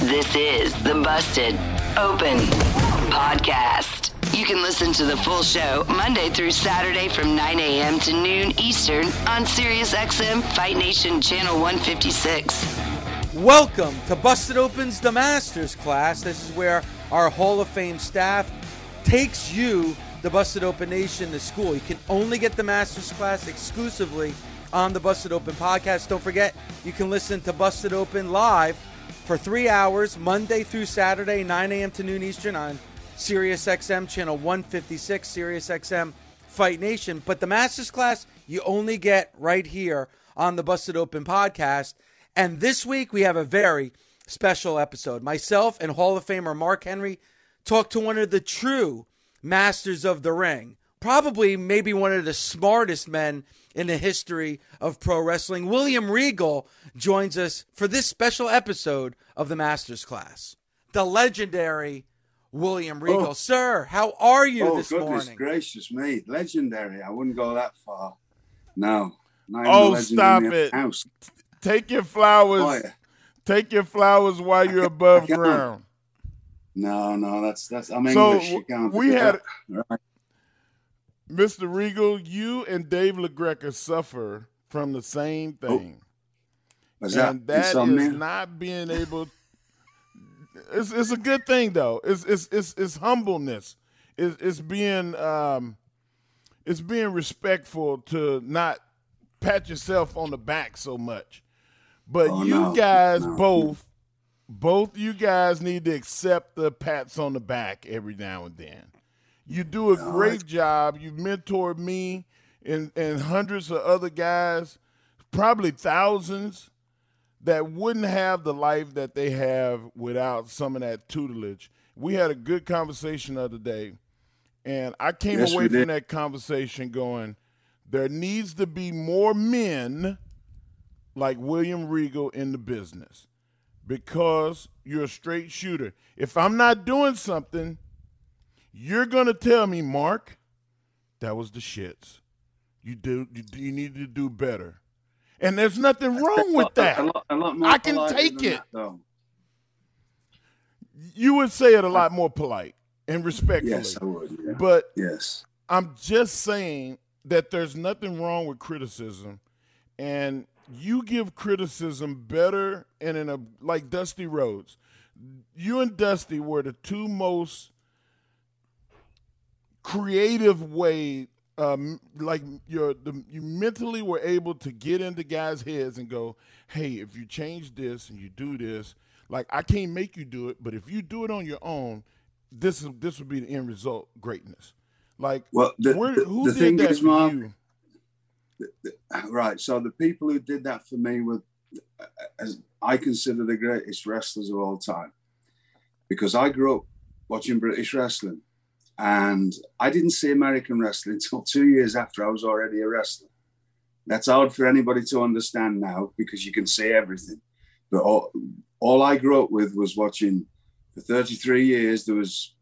This is the Busted Open Podcast. You can listen to the full show Monday through Saturday from 9 a.m. to noon Eastern on SiriusXM Fight Nation Channel 156. Welcome to Busted Opens the Masters class. This is where our Hall of Fame staff takes you, the Busted Open Nation, to school. You can only get the Masters class exclusively on the Busted Open podcast. Don't forget, you can listen to Busted Open live for three hours, Monday through Saturday, 9 a.m. to noon Eastern on SiriusXM channel 156, SiriusXM Fight Nation. But the Masters class you only get right here on the Busted Open podcast. And this week we have a very special episode. Myself and Hall of Famer Mark Henry talk to one of the true masters of the ring. Probably maybe one of the smartest men in the history of pro wrestling. William Regal joins us for this special episode of the Masters class. The legendary William oh. Regal. Oh. Sir, how are you oh, this goodness morning? gracious me. Legendary. I wouldn't go that far. No. Not Oh, stop it. House. Take your flowers. Oh, yeah. Take your flowers while you're above ground. No, no, that's that's I'm So, English. You can't we had- that. Right. Mr. Regal, you and Dave LaGreca suffer from the same thing. Was that and that is insomnia? not being able it's it's a good thing though. It's it's it's, it's humbleness. It's, it's being um it's being respectful to not pat yourself on the back so much. But Oh, you no, guys no. both both you guys need to accept the pats on the back every now and then. You do a great job. You've mentored me and, and hundreds of other guys, probably thousands, that wouldn't have the life that they have without some of that tutelage. We had a good conversation the other day, and I came Yes, away from that conversation going, there needs to be more men like William Regal in the business because you're a straight shooter. If I'm not doing something, you're going to tell me, Mark, that was the shits. You do you, you need to do better. And there's nothing wrong with that. A lot, a lot I can take it. that. You would say it a lot more polite and respectfully. Yes, I would. Yeah. But yes. I'm just saying that there's nothing wrong with criticism, and you give criticism better and in a like Dusty Rhodes. You and Dusty were the two most creative way, um, like you're the, you mentally were able to get into guys' heads and go, "Hey, if you change this and you do this, like I can't make you do it, but if you do it on your own, this is this would be the end result, greatness." Like, Well, the, where, the, who the did thing that is, for Mark, you? right. So the people who did that for me were, as I consider the greatest wrestlers of all time, because I grew up watching British wrestling, and I didn't see American wrestling until two years after I was already a wrestler. That's hard for anybody to understand now because you can see everything. But all, all I grew up with was watching for 33 years. There was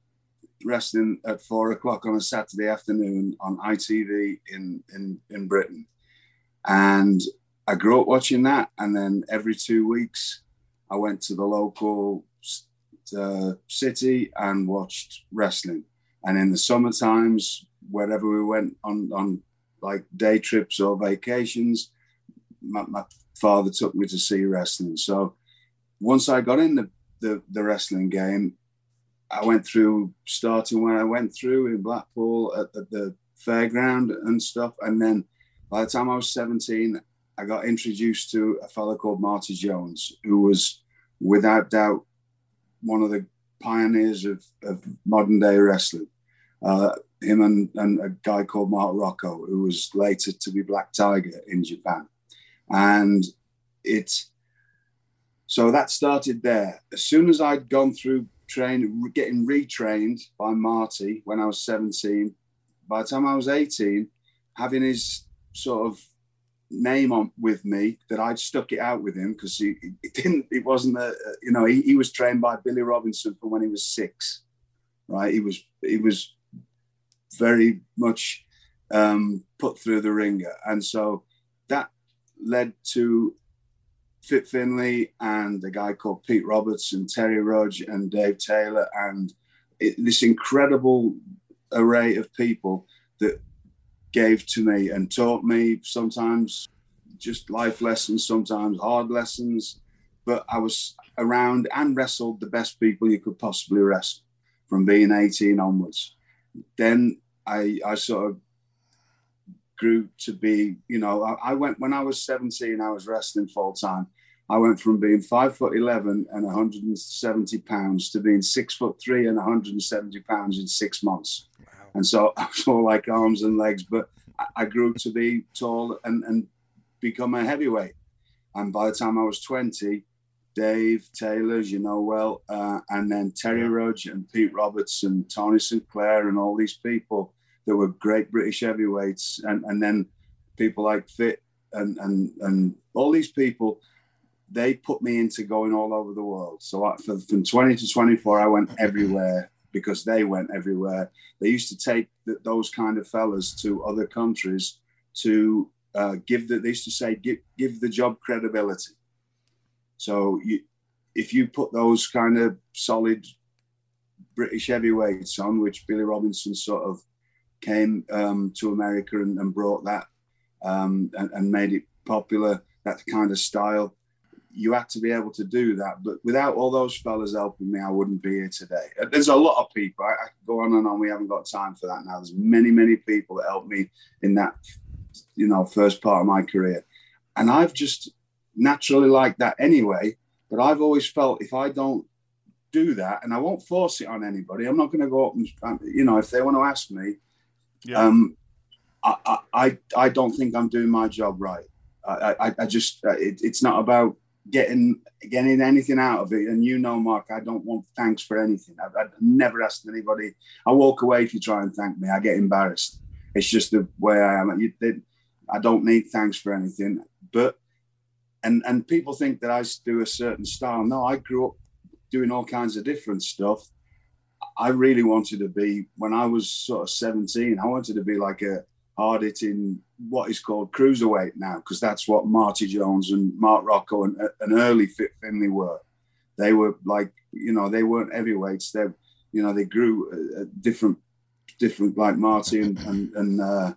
wrestling at four o'clock on a Saturday afternoon on ITV in, in, in Britain. And I grew up watching that. And then every two weeks, I went to the local uh, city and watched wrestling. And in the summer times, wherever we went on, on like day trips or vacations, my, my father took me to see wrestling. So once I got in the, the, the wrestling game, I went through starting when I went through in Blackpool at, at the fairground and stuff. And then by the time I was 17, I got introduced to a fellow called Marty Jones, who was without doubt one of the pioneers of, of modern day wrestling. Uh, him and, and a guy called Mark Rocco, who was later to be Black Tiger in Japan. And it, so that started there. As soon as I'd gone through training, getting retrained by Marty when I was 17, by the time I was 18, having his sort of name on with me that I'd stuck it out with him because he it didn't it wasn't a you know he, he was trained by Billy Robinson from when he was six right? He was he was very much um, put through the ringer. And so that led to Fit Finlay and a guy called Pete Roberts and Terry Rudge and Dave Taylor and it, this incredible array of people that gave to me and taught me sometimes just life lessons, sometimes hard lessons. But I was around and wrestled the best people you could possibly wrestle from being 18 onwards. Then I, I sort of grew to be, you know, I, I went when I was 17, I was wrestling full time. I went from being five foot 11 and 170 pounds to being six foot three and 170 pounds in six months. And so I was all like arms and legs, but I grew to be tall and, and become a heavyweight. And by the time I was 20, Dave Taylor's, you know well, uh, and then Terry Rudge and Pete Roberts and Tony St. Clair and all these people that were great British heavyweights, and, and then people like Fit and, and, and all these people, they put me into going all over the world. So I, for, from 20 to 24, I went everywhere because they went everywhere. They used to take those kind of fellas to other countries to uh, give the, they used to say, give, give the job credibility. So you, if you put those kind of solid British heavyweights on, which Billy Robinson sort of came um, to America and, and brought that um, and, and, made it popular, that kind of style, you had to be able to do that. But without all those fellas helping me, I wouldn't be here today. There's a lot of people. I, I go on and on. We haven't got time for that now. There's many, many people that helped me in that, you know, first part of my career. And I've just naturally liked that anyway. But I've always felt if I don't do that, and I won't force it on anybody, I'm not going to go up and, um, you know, if they want to ask me, yeah. um, I, I, I don't think I'm doing my job right. I, I, I just, uh, it, it's not about getting getting anything out of it. And you know, Mark, I don't want thanks for anything. I've, I've, never asked anybody. I walk away if you try and thank me. I get embarrassed. It's just the way I am. You, they, I don't need thanks for anything. But and and people think that I do a certain style. No, I grew up doing all kinds of different stuff. I really wanted to be when I was sort of 17. I wanted to be like a hard hitting what is called cruiserweight now, because that's what Marty Jones and Mark Rocco and, and early Fit Finlay were. They were like, you know, they weren't heavyweights. They, you know, they grew uh, uh, different, different like Marty and and, and uh,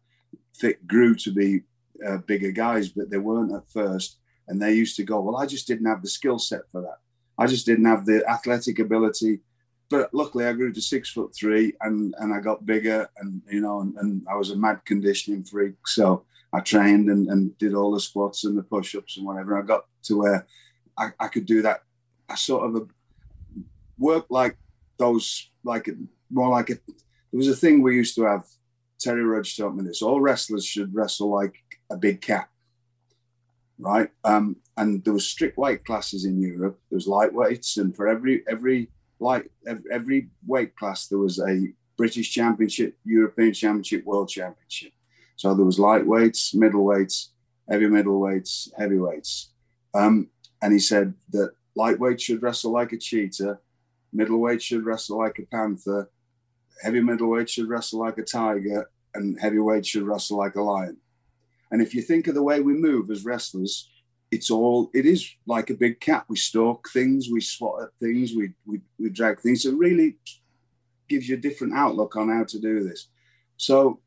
Fit grew to be uh, bigger guys, but they weren't at first. And they used to go, well, I just didn't have the skill set for that. I just didn't have the athletic ability but luckily I grew to six foot three and, and I got bigger and, you know, and, and I was a mad conditioning freak. So I trained and, and did all the squats and the push-ups and whatever. I got to where I, I could do that. I sort of work like those, like more like it. There was a thing we used to have. Terry Rudge taught me this. All wrestlers should wrestle like a big cat, right? Um, and there was strict weight classes in Europe. There was lightweights, and for every every like every weight class, there was a British Championship, European Championship, World Championship. So there was lightweights, middleweights, heavy middleweights, heavyweights. Um, and he said that lightweight should wrestle like a cheetah, middleweight should wrestle like a panther, heavy middleweight should wrestle like a tiger, and heavyweight should wrestle like a lion. And if you think of the way we move as wrestlers, it's all it is like a big cat. We stalk things, we swat at things, we we, we drag things. It really gives you a different outlook on how to do this. So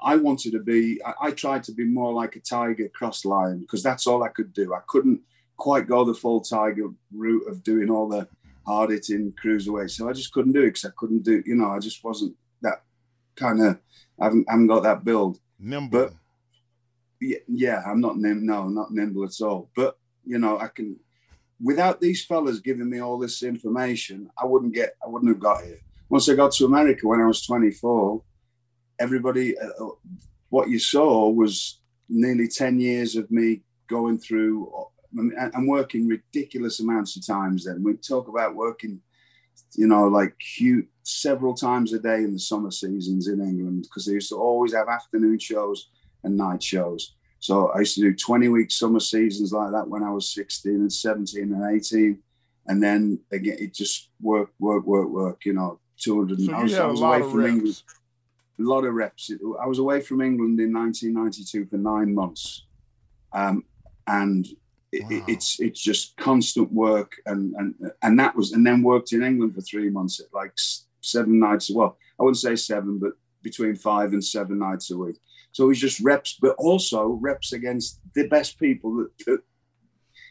I wanted to be. I, I tried to be more like a tiger cross lion because that's all I could do. I couldn't quite go the full Tiger route of doing all the hard hitting cruiserweight. So I just couldn't do it because I couldn't do, you know, I just wasn't that kind of, I haven't, I haven't got that build. Nimble. But yeah, I'm not nimble. No, not nimble at all. But you know, I can. Without these fellas giving me all this information, I wouldn't get. I wouldn't have got here. Once I got to America when I was 24, everybody, uh, uh what you saw was nearly 10 years of me going through uh, and working ridiculous amounts of times. Then we talk about working, you know, like huge, several times a day in the summer seasons in England because they used to always have afternoon shows and night shows. So I used to do 20 week summer seasons like that when I was 16 and 17 and 18. And then again, it just work, work, work, work, you know, 200. So I was, I was a lot away of from reps. England. A lot of reps. I was away from England in 1992 for nine months. Um, and it, Wow. it's it's just constant work and and and that was and then worked in England for three months at like seven nights well I wouldn't say seven but between five and seven nights a week so was just reps but also reps against the best people that, that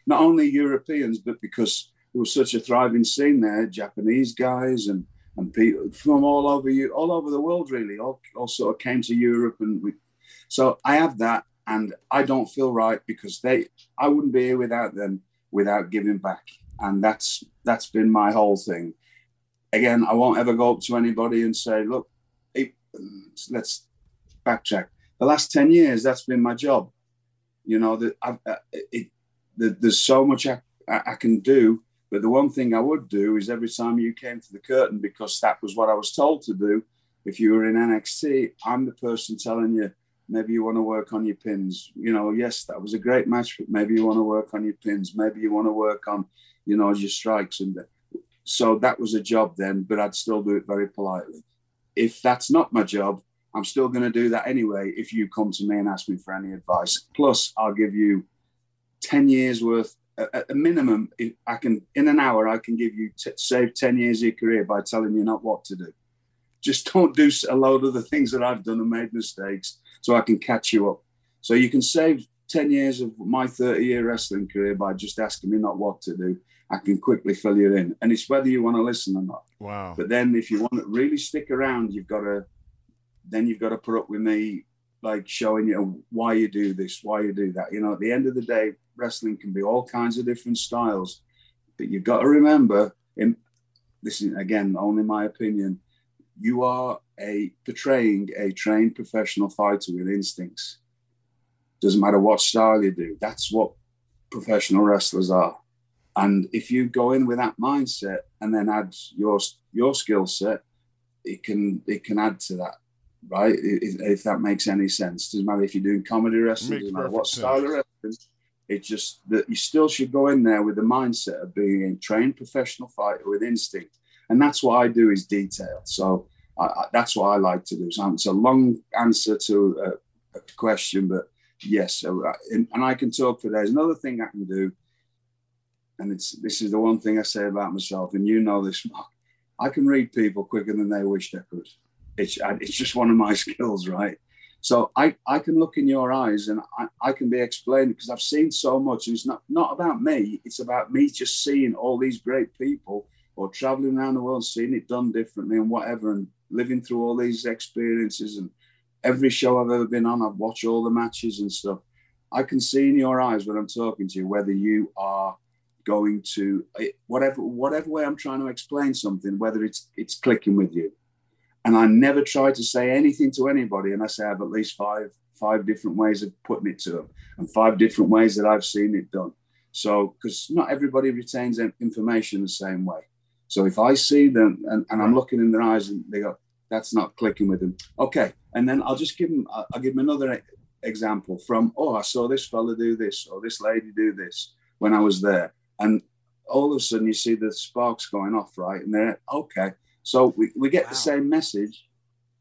not only Europeans but because there was such a thriving scene there Japanese guys and and people from all over you all over the world really all, all sort of came to Europe and we so I have that and I don't feel right because they I wouldn't be here without them without giving back. And that's that's been my whole thing. Again I won't ever go up to anybody and say look hey, let's backtrack the last 10 years that's been my job you know that I've, uh, it, the, there's so much I, I I can do but the one thing I would do is every time you came to the curtain because that was what I was told to do if you were in NXT I'm the person telling you maybe you want to work on your pins. You know, yes, that was a great match, but maybe you want to work on your pins. Maybe you want to work on, you know, your strikes. And so that was a job then, but I'd still do it very politely. If that's not my job, I'm still going to do that anyway. If you come to me and ask me for any advice, plus I'll give you 10 years worth at a minimum. If I can, in an hour, I can give you t- save 10 years of your career by telling you not what to do. Just don't do a load of the things that I've done and made mistakes so I can catch you up. So you can save 10 years of my 30 year wrestling career by just asking me not what to do. I can quickly fill you in. And it's whether you want to listen or not. Wow. But then if you want to really stick around, you've got to, then you've got to put up with me, like showing you why you do this, why you do that. You know, at the end of the day, wrestling can be all kinds of different styles. But you've got to remember, in, this is again only my opinion, you are a portraying a trained professional fighter with instincts. Doesn't matter what style you do. That's what professional wrestlers are. And if you go in with that mindset and then add your your skill set, it can it can add to that, right? If, if that makes any sense. Doesn't matter if you're doing comedy wrestling, doesn't matter what perfect style of wrestling. It's just that you still should go in there with the mindset of being a trained professional fighter with instinct, and that's what I do is detail. So I, I, that's what I like to do. So it's a long answer to a, a question, but yes. So, uh, and, and I can talk for days. Another thing I can do, and it's this is the one thing I say about myself, and you know this, Mark. I can read people quicker than they wish I could. It's uh, it's just one of my skills, right? So I, I can look in your eyes and I, I can be explained because I've seen so much. And it's not, not about me. It's about me just seeing all these great people or traveling around the world, seeing it done differently and whatever, and living through all these experiences. And every show I've ever been on, I've watched all the matches and stuff. I can see in your eyes when I'm talking to you whether you are going to eh, whatever whatever way I'm trying to explain something, whether it's it's clicking with you. And I never try to say anything to anybody, and I say I have at least five five different ways of putting it to them, and five different ways that I've seen it done. So, because not everybody retains information the same way. So if I see them and, and I'm looking in their eyes and they go, "That's not clicking with them," okay, and then I'll just give them I'll I'll give them another example from, "Oh, I saw this fella do this or this lady do this when I was there," and all of a sudden you see the sparks going off, right? And they're okay. So we, we get Wow. the same message,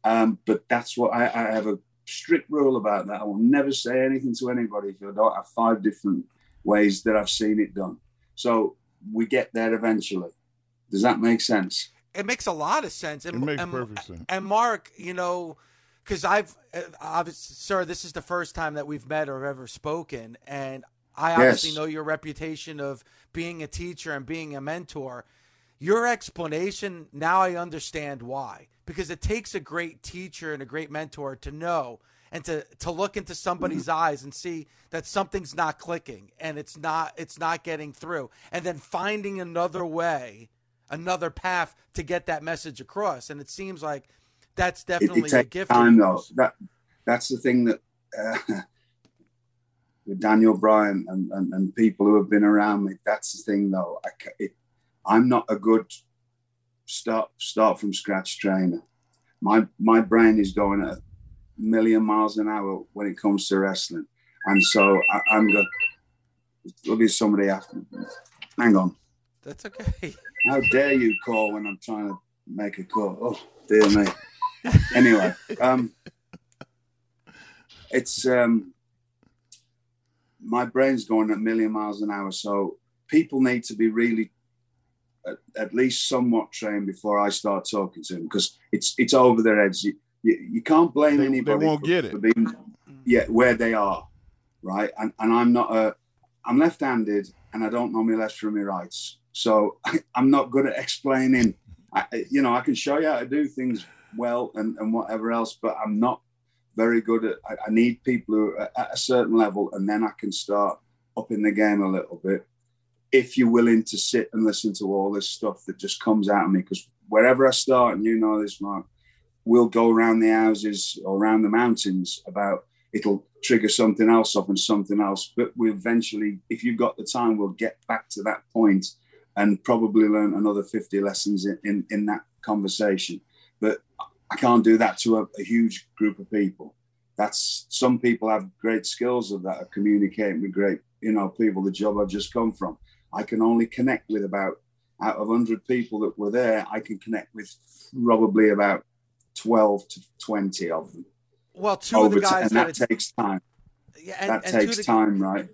um, but that's what I, I have a strict rule about that. I will never say anything to anybody if I don't have five different ways that I've seen it done. So we get there eventually. Does that make sense? It makes a lot of sense. And, It makes and, perfect sense. And Mark, you know, because I've, uh, obviously, sir, this is the first time that we've met or ever spoken, and I obviously yes. know your reputation of being a teacher and being a mentor. Your explanation, now I understand why. Because it takes a great teacher and a great mentor to know and to to look into somebody's mm-hmm. eyes and see that something's not clicking and it's not it's not getting through. And then finding another way another path to get that message across. And it seems like that's definitely it, it a gift time though. that that's the thing that uh, with Daniel Bryan and, and, and people who have been around me that's the thing though. I, it, I'm not a good start start from scratch trainer my my brain is going at million miles an hour when it comes to wrestling. And so I, am going there'll be somebody after. Hang on. That's okay. How dare you call when I'm trying to make a call? Oh, dear me. anyway, um, it's um, my brain's going a million miles an hour. So people need to be really at, at least somewhat trained before I start talking to them because it's it's over their heads you, you can't blame they, anybody. They won't for, get it. For being, yeah, where they are, right? And and I'm not a, I'm left-handed, and I don't know my left from my rights, so I, am not good at explaining. I, you know, I can show you how to do things well and and whatever else, but I'm not very good at. I, I need people who are at a certain level, and then I can start up in the game a little bit. If you're willing to sit and listen to all this stuff that just comes out of me, because wherever I start, and you know this, Mark, we'll go around the houses or around the mountains about it'll trigger something else up and something else. But we eventually, if you've got the time, we'll get back to that point and probably learn another 50 lessons in, in, in that conversation. But I can't do that to a, a, huge group of people. That's some people have great skills of that, of communicating with great, you know, people, the job I've just come from. I can only connect with about out of 100 people that were there, I can connect with probably about 12 to 20 of them. Well, two of the guys and that, that takes time. Yeah, and, that and takes the, time, right?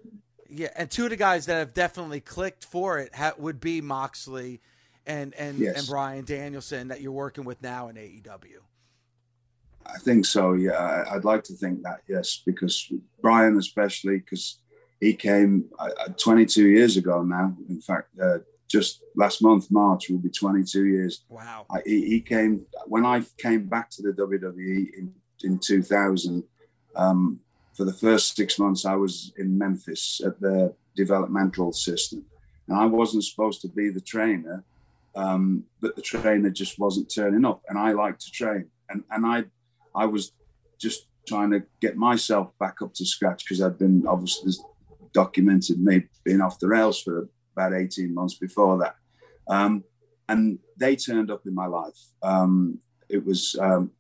Yeah, and two of the guys that have definitely clicked for it ha- would be Moxley and and yes. and Bryan Danielson that you're working with now in AEW. I think so. Yeah, I'd like to think that yes, because Bryan, especially because he came uh, 22 years ago now. In fact, uh, just last month, March, will be 22 years. Wow. I, he, he, came, when I came back to the WWE in, in 2000, um, for the first six months, I was in Memphis at the developmental system. And I wasn't supposed to be the trainer, um, but the trainer just wasn't turning up. And I like to train. And, and I, I was just trying to get myself back up to scratch because I'd been obviously documented me being off the rails for about 18 months before that. Um, and they turned up in my life. Um, it was, um,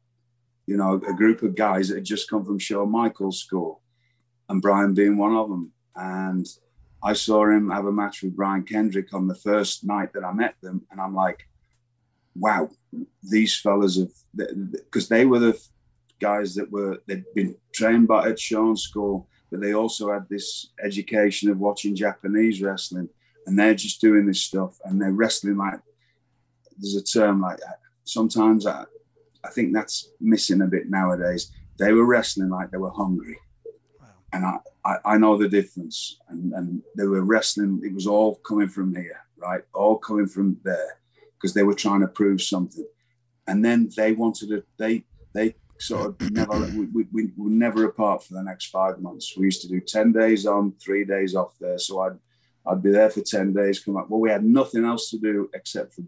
you know, a group of guys that had just come from Shawn Michaels school, and Bryan being one of them. And I saw him have a match with Brian Kendrick on the first night that I met them, and I'm like, wow, these fellas have, because they were the guys that were they'd been trained by at Shawn school, but they also had this education of watching Japanese wrestling and they're just doing this stuff and they're wrestling like there's a term like that. Sometimes I, I think that's missing a bit nowadays. They were wrestling like they were hungry. Wow. And I, I, I, know the difference. And, and they were wrestling, it was all coming from here, right? All coming from there because they were trying to prove something. And then they wanted to, they, they sort of never, we, we, we were never apart for the next five months. We used to do 10 days on, three days off there. So I'd, I'd be there for 10 days, come back. Well, we had nothing else to do except for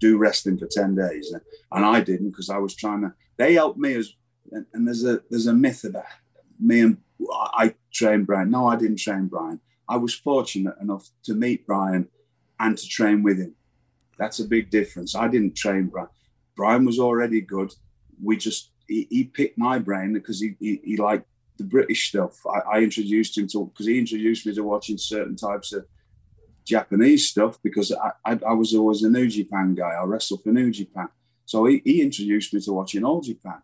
do wrestling for 10 days. And I didn't because I was trying to, they helped me as, and, and there's a, there's a myth about me and I trained Bryan. No, I didn't train Bryan. I was fortunate enough to meet Bryan and to train with him. That's a big difference. I didn't train Bryan. Bryan was already good. We just, he, he picked my brain because he, he, he liked the British stuff. I, I introduced him to because he introduced me to watching certain types of Japanese stuff because I, I, I was always a New Japan guy. I wrestled for New Japan, so he, he introduced me to watching All Japan.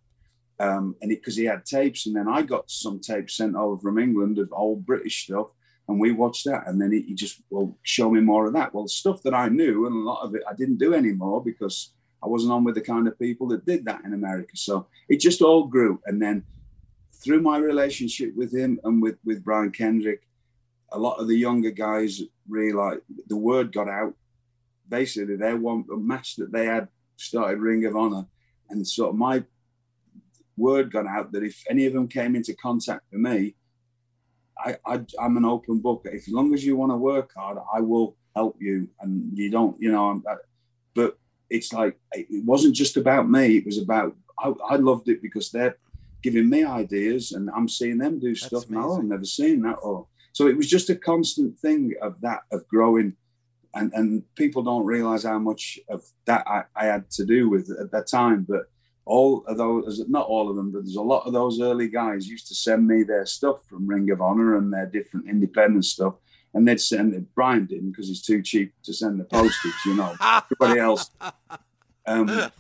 Um, and because he had tapes, and then I got some tapes sent over from England of old British stuff, and we watched that. And then he, he just well show me more of that. Well, stuff that I knew, and a lot of it I didn't do anymore because I wasn't on with the kind of people that did that in America. So it just all grew, and then through my relationship with him and with, with Brian Kendrick, a lot of the younger guys realized the word got out. Basically, they want a match that they had started Ring of Honor, and of my word got out that if any of them came into contact with me, I, I am an open book. If as long as you want to work hard, I will help you. And you don't, you know. i'm But it's like it wasn't just about me. It was about I, I loved it because they're giving me ideas, and I'm seeing them do That's stuff now. I've never seen that. Or so it was just a constant thing of that of growing. And, and people don't realize how much of that I, I had to do with at that time. But all of those, not all of them, but there's a lot of those early guys used to send me their stuff from Ring of Honor and their different independent stuff. And they'd send it. Bryan didn't because he's too cheap to send the postage, you know. Everybody else, um,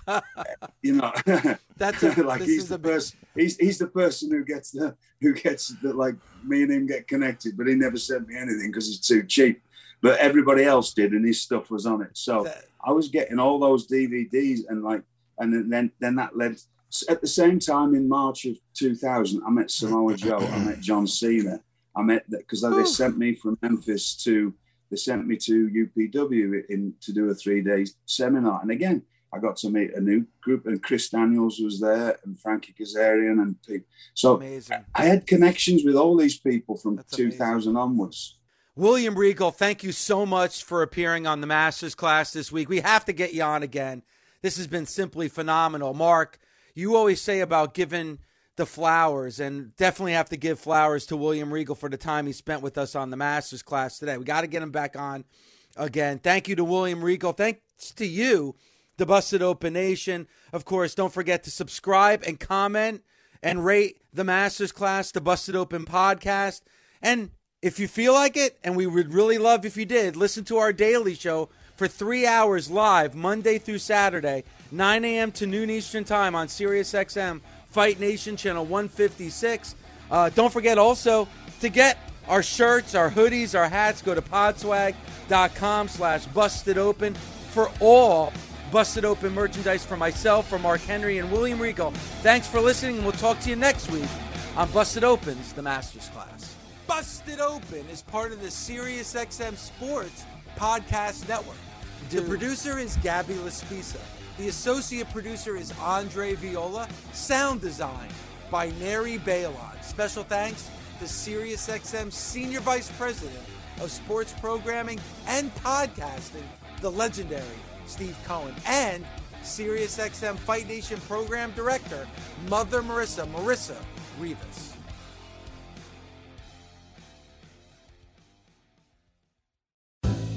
you know, That's a, like this he's is the big- person. He's he's the person who gets the who gets the like me and him get connected, but he never sent me anything because he's too cheap. But everybody else did, and his stuff was on it. So that- I was getting all those DVDs, and like, and then then that led. At the same time, in March of 2000, I met Samoa Joe. I met John Cena. I met that because they sent me from Memphis to they sent me to UPW in to do a three day seminar. And again, I got to meet a new group, and Chris Daniels was there, and Frankie Kazarian, and people. So amazing. I had connections with all these people from That's amazing. 2000 onwards. William Regal, thank you so much for appearing on the Masters class this week. We have to get you on again. This has been simply phenomenal. Mark, you always say about giving the flowers, and definitely have to give flowers to William Regal for the time he spent with us on the Masters class today. We got to get him back on again. Thank you to William Regal. Thanks to you, the Busted Open Nation. Of course, don't forget to subscribe and comment and rate the Masters class, the Busted Open podcast. And if you feel like it, and we would really love if you did, listen to our daily show for three hours live, Monday through Saturday, 9 a.m. to noon Eastern Time on Sirius XM Fight Nation Channel 156. Uh, don't forget also to get our shirts, our hoodies, our hats. Go to podswag.com slash busted open for all busted open merchandise for myself, for Mark Henry, and William Regal. Thanks for listening, and we'll talk to you next week on Busted Opens, the Masters class. Busted Open is part of the SiriusXM Sports Podcast Network. The producer is Gabby Laspisa. The associate producer is Andre Viola. Sound design by Neri Balon. Special thanks to SiriusXM Senior Vice President of Sports Programming and Podcasting, the legendary Steve Cohen, and SiriusXM Fight Nation Program Director, Mother Marissa, Marissa Rivas.